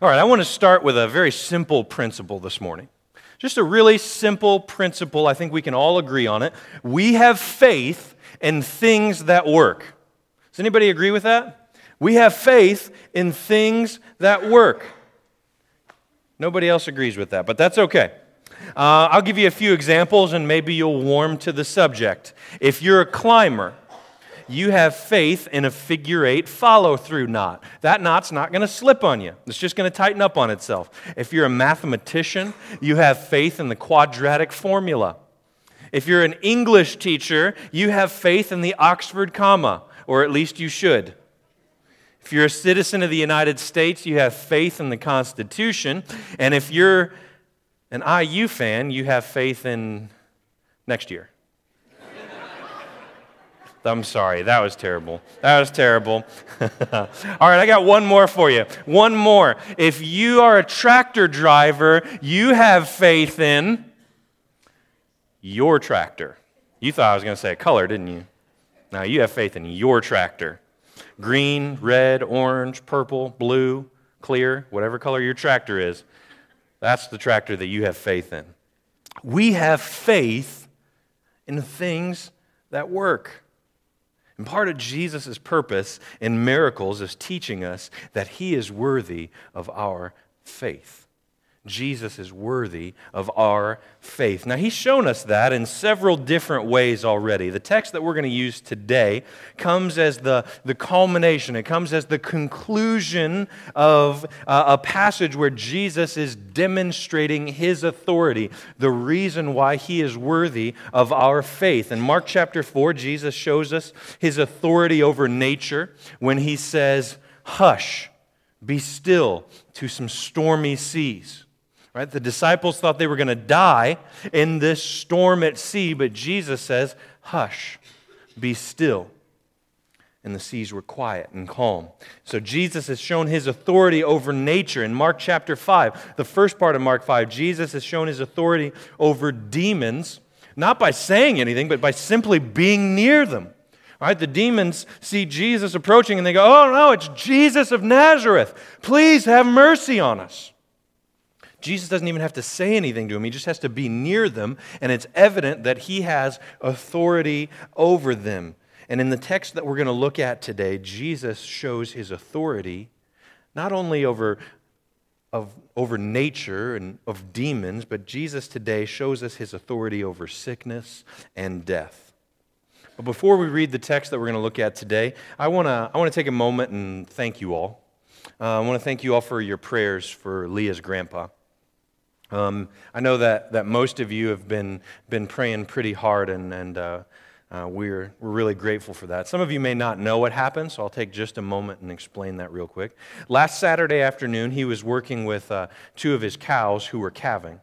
All right, I want to start with a very simple principle this morning. Just a really simple principle. I think we can all agree on it. We have faith in things that work. Does anybody agree with that? We have faith in things that work. Nobody else agrees with that, but that's okay. Uh, I'll give you a few examples and maybe you'll warm to the subject. If you're a climber, you have faith in a figure eight follow through knot. That knot's not going to slip on you, it's just going to tighten up on itself. If you're a mathematician, you have faith in the quadratic formula. If you're an English teacher, you have faith in the Oxford comma, or at least you should. If you're a citizen of the United States, you have faith in the Constitution. And if you're an IU fan, you have faith in next year. I'm sorry, that was terrible. That was terrible. All right, I got one more for you. One more. If you are a tractor driver, you have faith in your tractor. You thought I was going to say a color, didn't you? Now you have faith in your tractor. Green, red, orange, purple, blue, clear, whatever color your tractor is, that's the tractor that you have faith in. We have faith in things that work. And part of Jesus' purpose in miracles is teaching us that he is worthy of our faith. Jesus is worthy of our faith. Now, he's shown us that in several different ways already. The text that we're going to use today comes as the, the culmination, it comes as the conclusion of uh, a passage where Jesus is demonstrating his authority, the reason why he is worthy of our faith. In Mark chapter 4, Jesus shows us his authority over nature when he says, Hush, be still to some stormy seas. Right? The disciples thought they were going to die in this storm at sea, but Jesus says, Hush, be still. And the seas were quiet and calm. So Jesus has shown his authority over nature. In Mark chapter 5, the first part of Mark 5, Jesus has shown his authority over demons, not by saying anything, but by simply being near them. Right? The demons see Jesus approaching and they go, Oh no, it's Jesus of Nazareth. Please have mercy on us. Jesus doesn't even have to say anything to him, he just has to be near them, and it's evident that he has authority over them. And in the text that we're going to look at today, Jesus shows his authority not only over, of, over nature and of demons, but Jesus today shows us his authority over sickness and death. But before we read the text that we're going to look at today, I want to I want to take a moment and thank you all. Uh, I want to thank you all for your prayers for Leah's grandpa. Um, I know that, that most of you have been, been praying pretty hard, and, and uh, uh, we're, we're really grateful for that. Some of you may not know what happened, so I'll take just a moment and explain that real quick. Last Saturday afternoon, he was working with uh, two of his cows who were calving.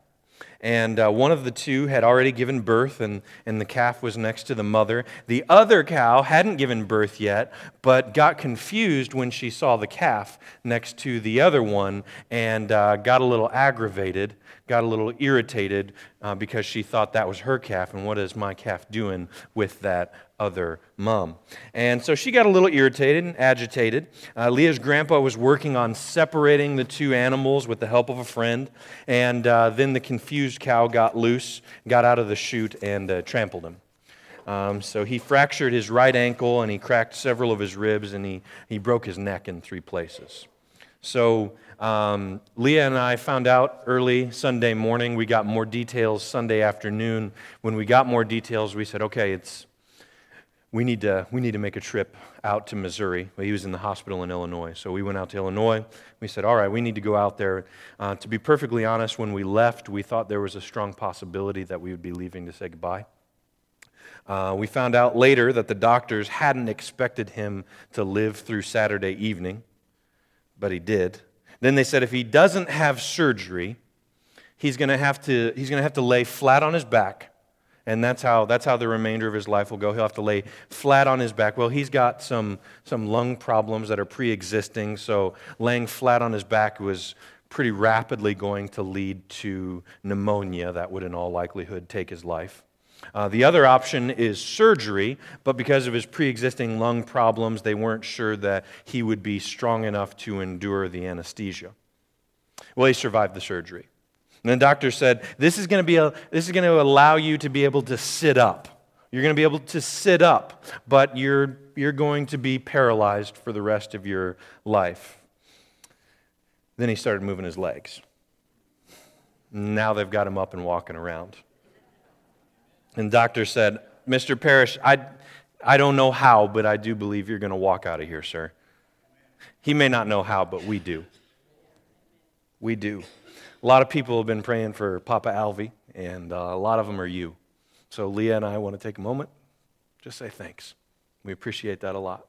And uh, one of the two had already given birth, and, and the calf was next to the mother. The other cow hadn't given birth yet, but got confused when she saw the calf next to the other one and uh, got a little aggravated got a little irritated uh, because she thought that was her calf, and what is my calf doing with that other mom? And so she got a little irritated and agitated. Uh, Leah's grandpa was working on separating the two animals with the help of a friend, and uh, then the confused cow got loose, got out of the chute, and uh, trampled him. Um, so he fractured his right ankle and he cracked several of his ribs and he, he broke his neck in three places. So um, Leah and I found out early Sunday morning. We got more details Sunday afternoon. When we got more details, we said, okay, it's, we, need to, we need to make a trip out to Missouri. Well, he was in the hospital in Illinois. So we went out to Illinois. We said, all right, we need to go out there. Uh, to be perfectly honest, when we left, we thought there was a strong possibility that we would be leaving to say goodbye. Uh, we found out later that the doctors hadn't expected him to live through Saturday evening, but he did. Then they said if he doesn't have surgery, he's going to have to he's going to have to lay flat on his back. And that's how, that's how the remainder of his life will go. He'll have to lay flat on his back. Well, he's got some, some lung problems that are pre existing, so laying flat on his back was pretty rapidly going to lead to pneumonia that would, in all likelihood, take his life. Uh, the other option is surgery, but because of his pre existing lung problems, they weren't sure that he would be strong enough to endure the anesthesia. Well, he survived the surgery. And the doctor said, This is going to, be a, this is going to allow you to be able to sit up. You're going to be able to sit up, but you're, you're going to be paralyzed for the rest of your life. Then he started moving his legs. Now they've got him up and walking around. And doctor said, Mr. Parrish, I, I don't know how, but I do believe you're going to walk out of here, sir. He may not know how, but we do. We do. A lot of people have been praying for Papa Alvy, and uh, a lot of them are you. So Leah and I want to take a moment, just say thanks. We appreciate that a lot.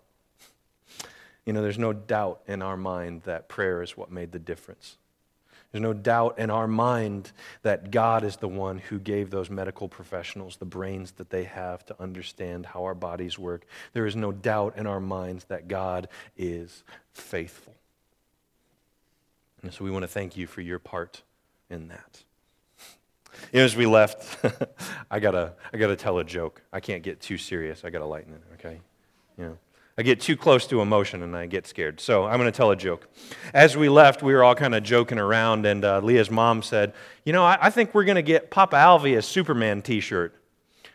You know, there's no doubt in our mind that prayer is what made the difference. There's no doubt in our mind that God is the one who gave those medical professionals the brains that they have to understand how our bodies work. There is no doubt in our minds that God is faithful. And so we want to thank you for your part in that. You know, as we left, I gotta, I gotta tell a joke. I can't get too serious. I gotta lighten it, okay? Know. I get too close to emotion and I get scared. So I'm going to tell a joke. As we left, we were all kind of joking around, and uh, Leah's mom said, You know, I, I think we're going to get Papa Alvy a Superman t shirt.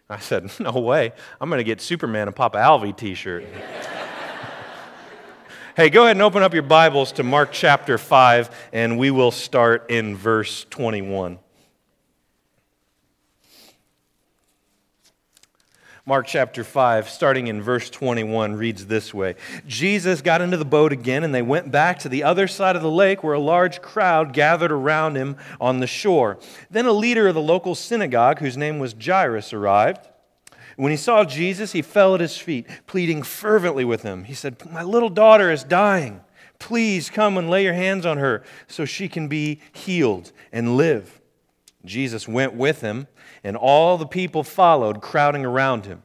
I said, No way. I'm going to get Superman a Papa Alvy t shirt. hey, go ahead and open up your Bibles to Mark chapter 5, and we will start in verse 21. Mark chapter 5, starting in verse 21, reads this way Jesus got into the boat again, and they went back to the other side of the lake where a large crowd gathered around him on the shore. Then a leader of the local synagogue, whose name was Jairus, arrived. When he saw Jesus, he fell at his feet, pleading fervently with him. He said, My little daughter is dying. Please come and lay your hands on her so she can be healed and live. Jesus went with him and all the people followed, crowding around him.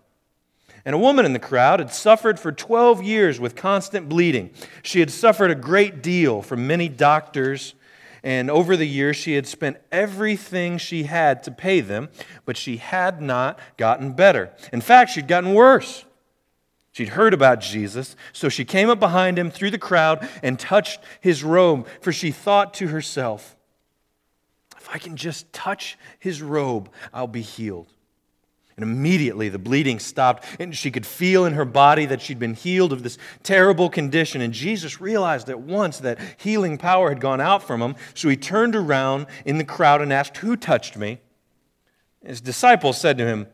And a woman in the crowd had suffered for 12 years with constant bleeding. She had suffered a great deal from many doctors, and over the years she had spent everything she had to pay them, but she had not gotten better. In fact, she'd gotten worse. She'd heard about Jesus, so she came up behind him through the crowd and touched his robe, for she thought to herself, if I can just touch his robe, I'll be healed. And immediately the bleeding stopped, and she could feel in her body that she'd been healed of this terrible condition. And Jesus realized at once that healing power had gone out from him, so he turned around in the crowd and asked, Who touched me? His disciples said to him,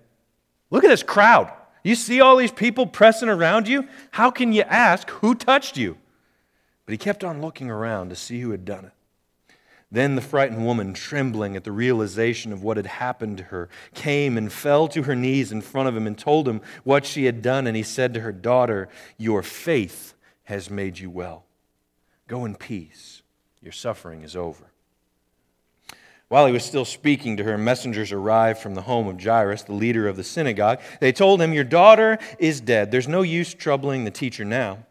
Look at this crowd. You see all these people pressing around you? How can you ask who touched you? But he kept on looking around to see who had done it. Then the frightened woman, trembling at the realization of what had happened to her, came and fell to her knees in front of him and told him what she had done. And he said to her, Daughter, your faith has made you well. Go in peace. Your suffering is over. While he was still speaking to her, messengers arrived from the home of Jairus, the leader of the synagogue. They told him, Your daughter is dead. There's no use troubling the teacher now.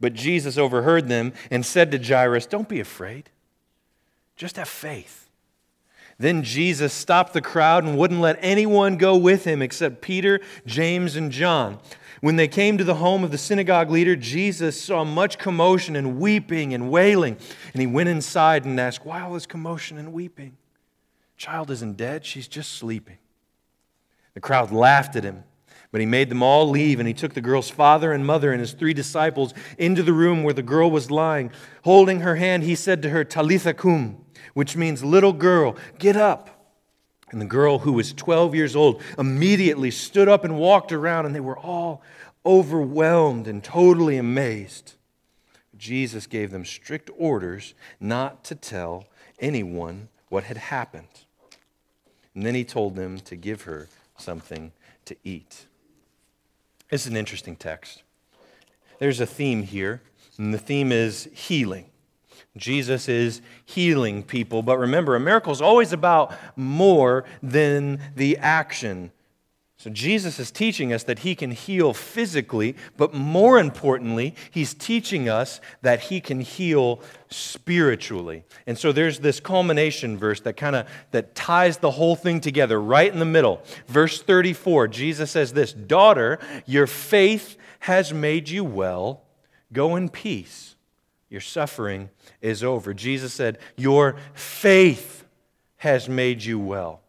But Jesus overheard them and said to Jairus, Don't be afraid. Just have faith. Then Jesus stopped the crowd and wouldn't let anyone go with him except Peter, James, and John. When they came to the home of the synagogue leader, Jesus saw much commotion and weeping and wailing. And he went inside and asked, Why all this commotion and weeping? Child isn't dead, she's just sleeping. The crowd laughed at him. But he made them all leave, and he took the girl's father and mother and his three disciples into the room where the girl was lying. Holding her hand, he said to her, Talitha cum, which means, Little girl, get up. And the girl, who was 12 years old, immediately stood up and walked around, and they were all overwhelmed and totally amazed. Jesus gave them strict orders not to tell anyone what had happened. And then he told them to give her something to eat. It's an interesting text. There's a theme here, and the theme is healing. Jesus is healing people. But remember, a miracle is always about more than the action. So Jesus is teaching us that he can heal physically, but more importantly, he's teaching us that he can heal spiritually. And so there's this culmination verse that kind of that ties the whole thing together right in the middle. Verse 34, Jesus says this, "Daughter, your faith has made you well. Go in peace." Your suffering is over. Jesus said, Your faith has made you well.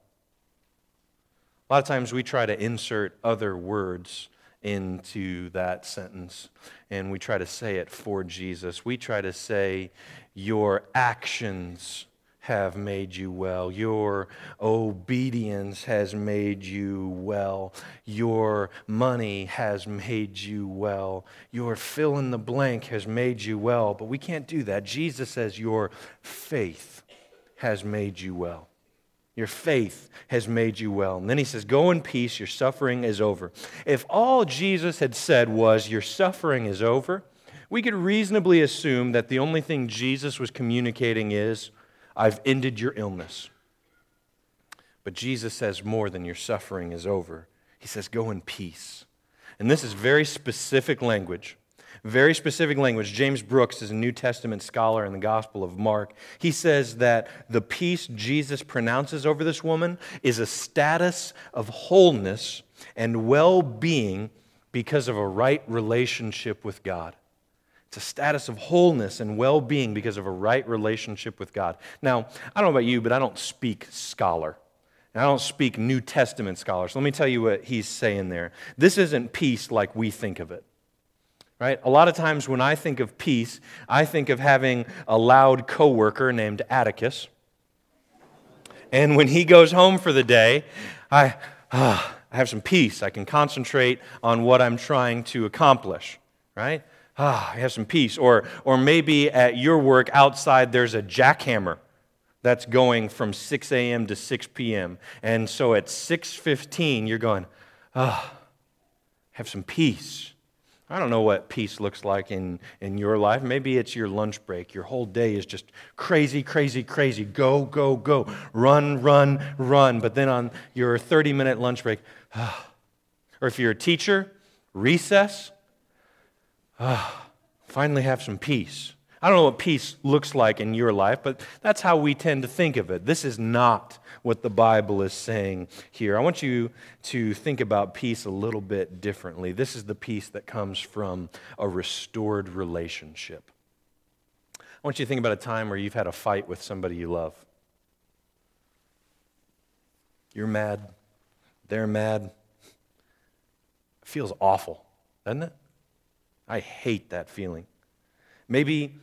A lot of times we try to insert other words into that sentence and we try to say it for Jesus. We try to say, Your actions have made you well. Your obedience has made you well. Your money has made you well. Your fill in the blank has made you well. But we can't do that. Jesus says, Your faith has made you well. Your faith has made you well. And then he says, Go in peace, your suffering is over. If all Jesus had said was, Your suffering is over, we could reasonably assume that the only thing Jesus was communicating is, I've ended your illness. But Jesus says more than your suffering is over. He says, Go in peace. And this is very specific language. Very specific language. James Brooks is a New Testament scholar in the Gospel of Mark. He says that the peace Jesus pronounces over this woman is a status of wholeness and well being because of a right relationship with God. It's a status of wholeness and well being because of a right relationship with God. Now, I don't know about you, but I don't speak scholar. And I don't speak New Testament scholar. So let me tell you what he's saying there. This isn't peace like we think of it. Right? A lot of times when I think of peace, I think of having a loud coworker named Atticus. And when he goes home for the day, I, ah, I have some peace. I can concentrate on what I'm trying to accomplish. Right? Ah, I have some peace. Or, or maybe at your work outside there's a jackhammer that's going from 6 a.m. to 6 p.m. And so at 6:15 you're going, ah, have some peace. I don't know what peace looks like in, in your life. Maybe it's your lunch break. Your whole day is just crazy, crazy, crazy. Go, go, go. Run, run, run. But then on your 30 minute lunch break, ah. or if you're a teacher, recess, ah, finally have some peace. I don't know what peace looks like in your life, but that's how we tend to think of it. This is not what the Bible is saying here. I want you to think about peace a little bit differently. This is the peace that comes from a restored relationship. I want you to think about a time where you've had a fight with somebody you love. You're mad, they're mad. It feels awful, doesn't it? I hate that feeling. Maybe,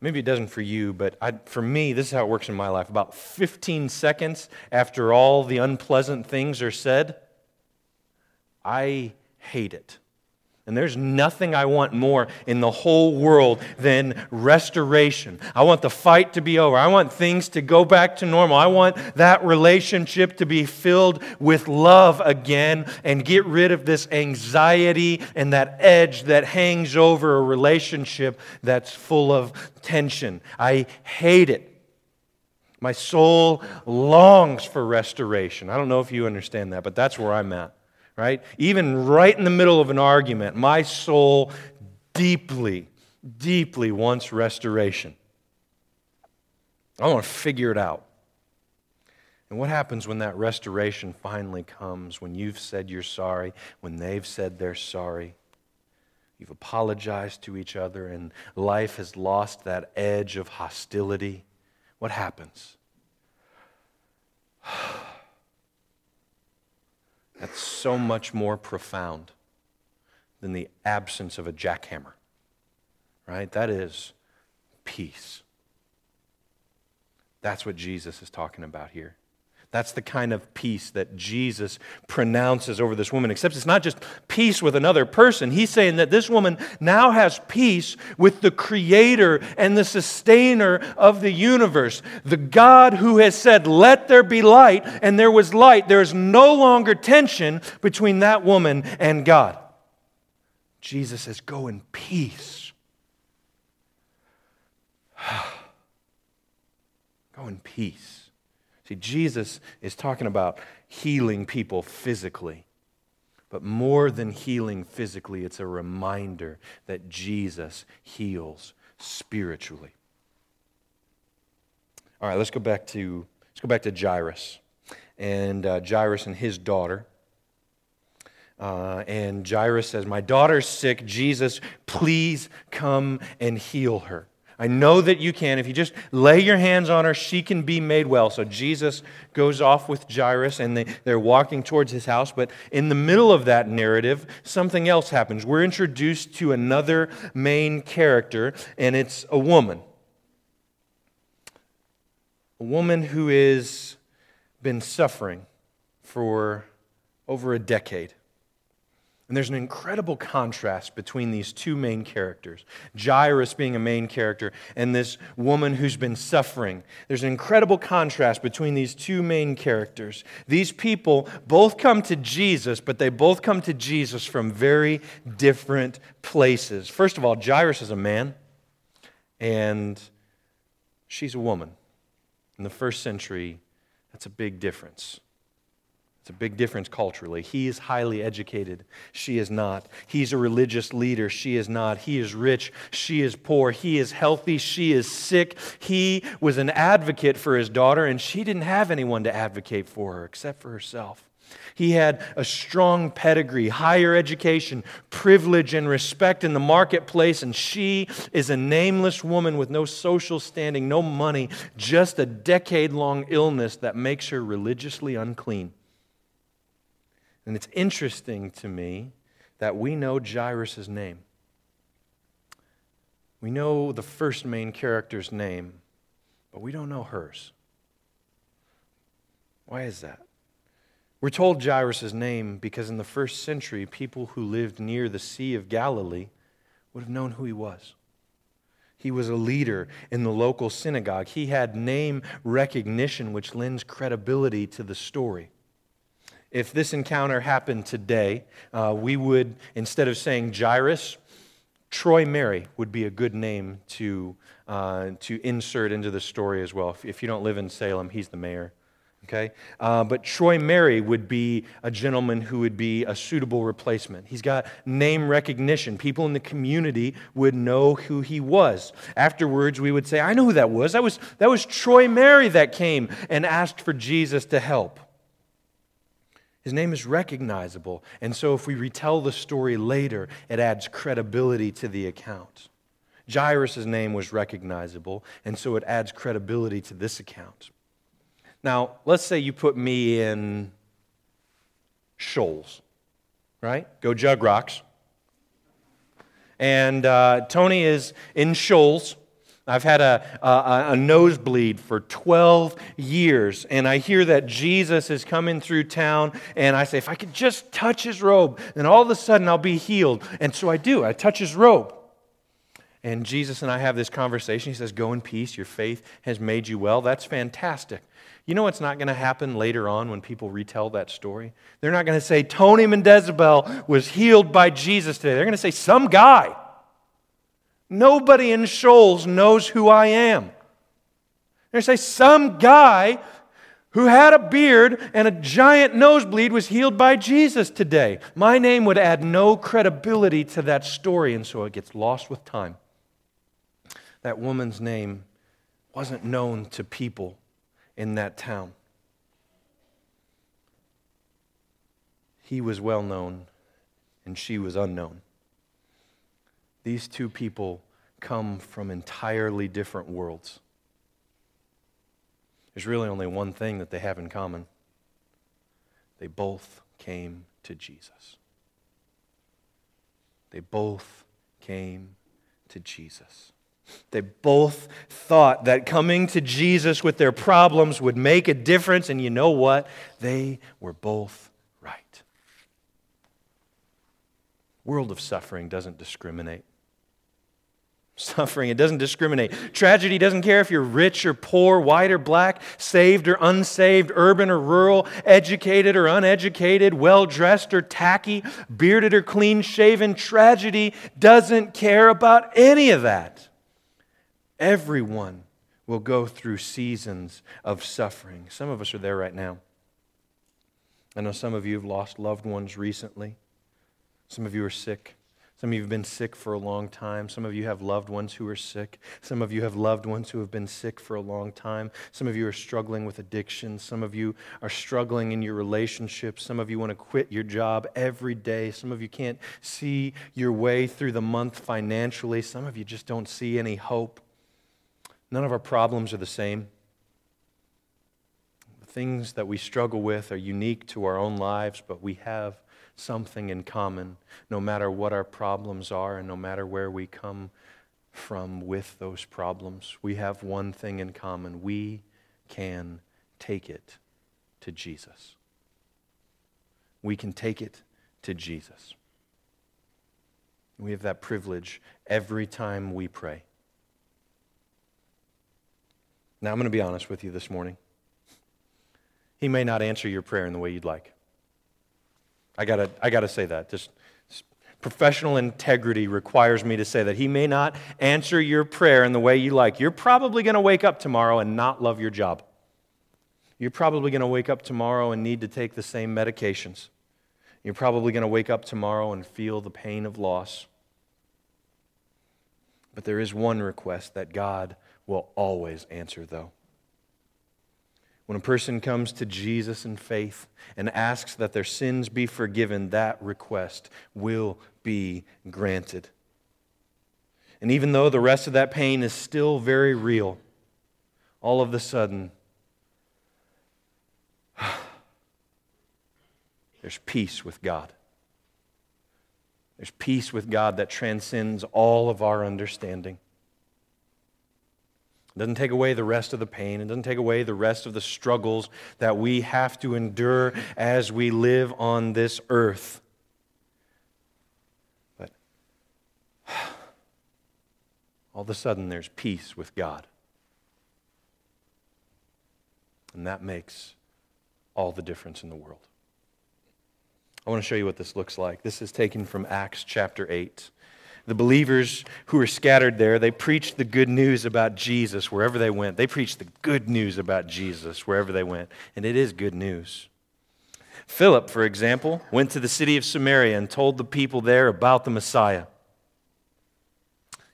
maybe it doesn't for you, but I, for me, this is how it works in my life. About 15 seconds after all the unpleasant things are said, I hate it. And there's nothing I want more in the whole world than restoration. I want the fight to be over. I want things to go back to normal. I want that relationship to be filled with love again and get rid of this anxiety and that edge that hangs over a relationship that's full of tension. I hate it. My soul longs for restoration. I don't know if you understand that, but that's where I'm at right? Even right in the middle of an argument, my soul deeply, deeply wants restoration. I want to figure it out. And what happens when that restoration finally comes? When you've said you're sorry, when they've said they're sorry, you've apologized to each other, and life has lost that edge of hostility. What happens? That's so much more profound than the absence of a jackhammer, right? That is peace. That's what Jesus is talking about here. That's the kind of peace that Jesus pronounces over this woman, except it's not just peace with another person. He's saying that this woman now has peace with the creator and the sustainer of the universe. The God who has said, Let there be light, and there was light. There is no longer tension between that woman and God. Jesus says, Go in peace. Go in peace. See, Jesus is talking about healing people physically. But more than healing physically, it's a reminder that Jesus heals spiritually. All right, let's go back to let's go back to Jairus and uh, Jairus and his daughter. Uh, and Jairus says, My daughter's sick. Jesus, please come and heal her. I know that you can. If you just lay your hands on her, she can be made well. So Jesus goes off with Jairus and they, they're walking towards his house. But in the middle of that narrative, something else happens. We're introduced to another main character, and it's a woman. A woman who has been suffering for over a decade. And there's an incredible contrast between these two main characters Jairus being a main character and this woman who's been suffering. There's an incredible contrast between these two main characters. These people both come to Jesus, but they both come to Jesus from very different places. First of all, Jairus is a man, and she's a woman. In the first century, that's a big difference. It's a big difference culturally. He is highly educated. She is not. He's a religious leader. She is not. He is rich. She is poor. He is healthy. She is sick. He was an advocate for his daughter, and she didn't have anyone to advocate for her except for herself. He had a strong pedigree, higher education, privilege, and respect in the marketplace, and she is a nameless woman with no social standing, no money, just a decade long illness that makes her religiously unclean. And it's interesting to me that we know Jairus' name. We know the first main character's name, but we don't know hers. Why is that? We're told Jairus' name because in the first century, people who lived near the Sea of Galilee would have known who he was. He was a leader in the local synagogue. He had name recognition, which lends credibility to the story if this encounter happened today, uh, we would, instead of saying Jairus, Troy Mary would be a good name to, uh, to insert into the story as well. If, if, you don't live in Salem, he's the mayor. Okay? Uh, but Troy Mary would be a gentleman who would be a suitable replacement. He's got name recognition. People in the community would know who he was. Afterwards, we would say, I know who that was. That was, that was Troy Mary that came and asked for Jesus to help. His name is recognizable. And so if we retell the story later, it adds credibility to the account. Jairus' name was recognizable, and so it adds credibility to this account. Now, let's say you put me in Shoals, right? Go Jug Rox. And uh, Tony is in Shoals I've had a, a, a, nosebleed for 12 years, and I hear that Jesus is coming through town, and I say, if I could just touch his robe, then all of a sudden I'll be healed. And so I do. I touch his robe. And Jesus and I have this conversation. He says, Go in peace. Your faith has made you well. That's fantastic. You know what's not going to happen later on when people retell that story? They're not going to say, Tony Mendezabel was healed by Jesus today. They're going to say, Some guy. Nobody in Shoals knows who I am. They say some guy who had a beard and a giant nosebleed was healed by Jesus today. My name would add no credibility to that story, and so it gets lost with time. That woman's name wasn't known to people in that town. He was well known, and she was unknown. These two people come from entirely different worlds. There's really only one thing that they have in common they both came to Jesus. They both came to Jesus. They both thought that coming to Jesus with their problems would make a difference, and you know what? They were both right. World of suffering doesn't discriminate. Suffering, it doesn't discriminate. Tragedy doesn't care if you're rich or poor, white or black, saved or unsaved, urban or rural, educated or uneducated, well dressed or tacky, bearded or clean shaven. Tragedy doesn't care about any of that. Everyone will go through seasons of suffering. Some of us are there right now. I know some of you have lost loved ones recently, some of you are sick. Some of you have been sick for a long time. Some of you have loved ones who are sick. Some of you have loved ones who have been sick for a long time. Some of you are struggling with addiction. Some of you are struggling in your relationships. Some of you want to quit your job every day. Some of you can't see your way through the month financially. Some of you just don't see any hope. None of our problems are the same. The things that we struggle with are unique to our own lives, but we have something in common, no matter what our problems are and no matter where we come from with those problems. We have one thing in common we can take it to Jesus. We can take it to Jesus. We have that privilege every time we pray. Now, I'm going to be honest with you this morning. He may not answer your prayer in the way you'd like. I gotta, I gotta say that. Just professional integrity requires me to say that he may not answer your prayer in the way you like. You're probably going to wake up tomorrow and not love your job. You're probably going to wake up tomorrow and need to take the same medications. You're probably going to wake up tomorrow and feel the pain of loss. But there is one request that God will always answer, though. When a person comes to Jesus in faith and asks that their sins be forgiven, that request will be granted. And even though the rest of that pain is still very real, all of a sudden, there's peace with God. There's peace with God that transcends all of our understanding. It doesn't take away the rest of the pain. It doesn't take away the rest of the struggles that we have to endure as we live on this earth. But all of a sudden, there's peace with God. And that makes all the difference in the world. I want to show you what this looks like. This is taken from Acts chapter 8 the believers who were scattered there, they preached the good news about Jesus wherever they went. They preached the good news about Jesus wherever they went. And it is good news. Philip, for example, went to the city of Samaria and told the people there about the Messiah.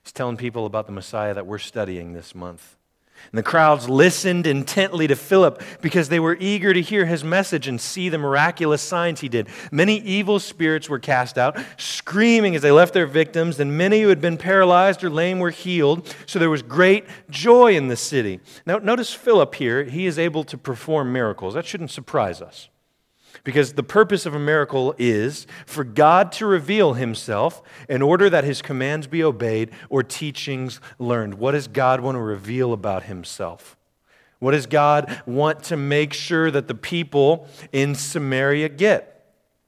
He's telling people about the Messiah that we're studying this month. And the crowds listened intently to Philip because they were eager to hear his message and see the miraculous signs he did. Many evil spirits were cast out, screaming as they left their victims, and many who had been paralyzed or lame were healed. So there was great joy in the city. Now, notice Philip here, he is able to perform miracles. That shouldn't surprise us. Because the purpose of a miracle is for God to reveal himself in order that his commands be obeyed or teachings learned. What does God want to reveal about himself? What does God want to make sure that the people in Samaria get?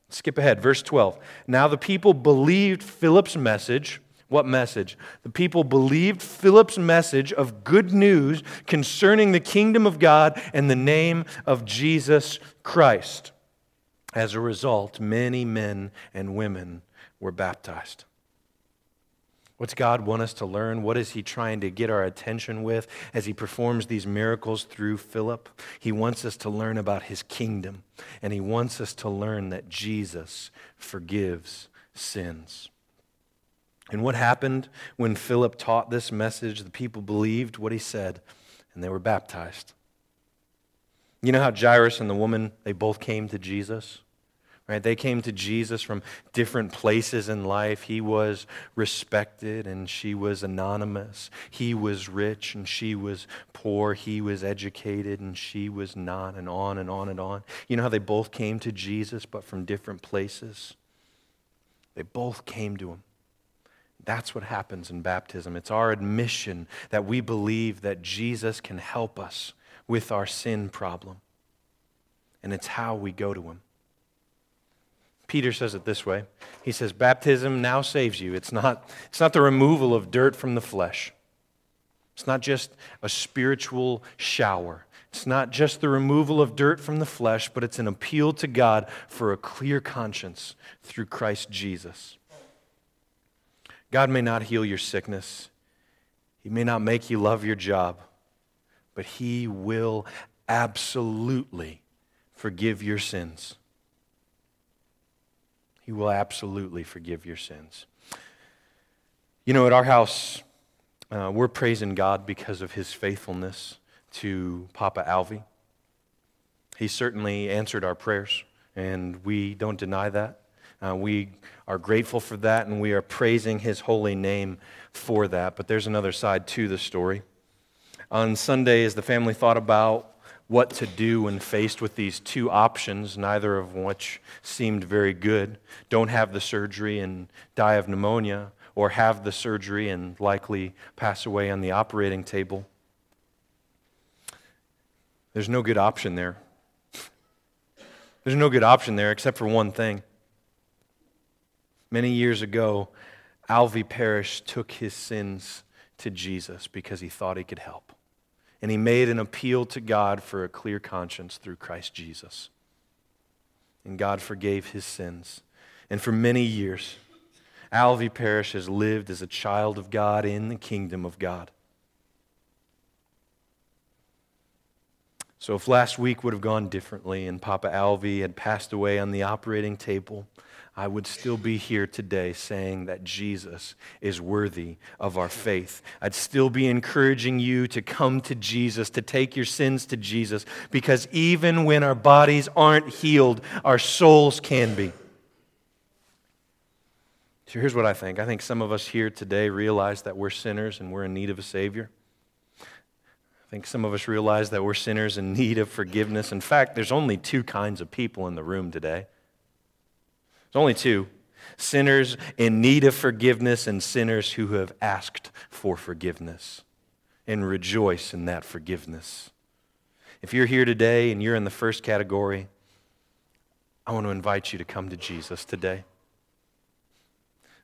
Skip ahead, verse 12. Now the people believed Philip's message. What message? The people believed Philip's message of good news concerning the kingdom of God and the name of Jesus Christ. As a result, many men and women were baptized. What's God want us to learn? What is He trying to get our attention with as He performs these miracles through Philip? He wants us to learn about His kingdom, and He wants us to learn that Jesus forgives sins. And what happened when Philip taught this message? The people believed what he said, and they were baptized. You know how Jairus and the woman, they both came to Jesus? Right? They came to Jesus from different places in life. He was respected and she was anonymous. He was rich and she was poor. He was educated and she was not, and on and on and on. You know how they both came to Jesus, but from different places? They both came to him. That's what happens in baptism. It's our admission that we believe that Jesus can help us with our sin problem. And it's how we go to Him. Peter says it this way He says, Baptism now saves you. It's not, it's not the removal of dirt from the flesh, it's not just a spiritual shower. It's not just the removal of dirt from the flesh, but it's an appeal to God for a clear conscience through Christ Jesus. God may not heal your sickness, He may not make you love your job, but He will absolutely forgive your sins. He will absolutely forgive your sins. You know, at our house, uh, we're praising God because of his faithfulness to Papa Alvy. He certainly answered our prayers, and we don't deny that. Uh, we are grateful for that, and we are praising his holy name for that. But there's another side to the story. On Sunday, as the family thought about what to do when faced with these two options, neither of which seemed very good don't have the surgery and die of pneumonia, or have the surgery and likely pass away on the operating table. There's no good option there. There's no good option there except for one thing. Many years ago, Alvy Parrish took his sins to Jesus because he thought he could help. And he made an appeal to God for a clear conscience through Christ Jesus. And God forgave his sins. And for many years, Alvy Parrish has lived as a child of God in the kingdom of God. So, if last week would have gone differently and Papa Alvy had passed away on the operating table, I would still be here today saying that Jesus is worthy of our faith. I'd still be encouraging you to come to Jesus, to take your sins to Jesus, because even when our bodies aren't healed, our souls can be. So here's what I think I think some of us here today realize that we're sinners and we're in need of a Savior. I think some of us realize that we're sinners in need of forgiveness. In fact, there's only two kinds of people in the room today. There's only two sinners in need of forgiveness and sinners who have asked for forgiveness and rejoice in that forgiveness. If you're here today and you're in the first category, I want to invite you to come to Jesus today.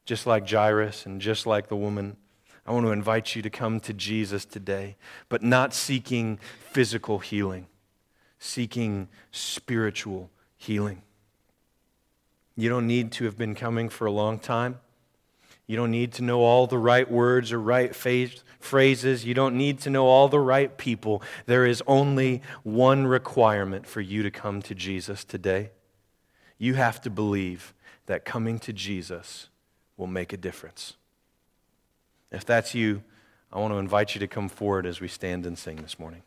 Just like Jairus and just like the woman I want to invite you to come to Jesus today, but not seeking physical healing, seeking spiritual healing. You don't need to have been coming for a long time. You don't need to know all the right words or right phrases. You don't need to know all the right people. There is only one requirement for you to come to Jesus today. You have to believe that coming to Jesus will make a difference. If that's you, I want to invite you to come forward as we stand and sing this morning.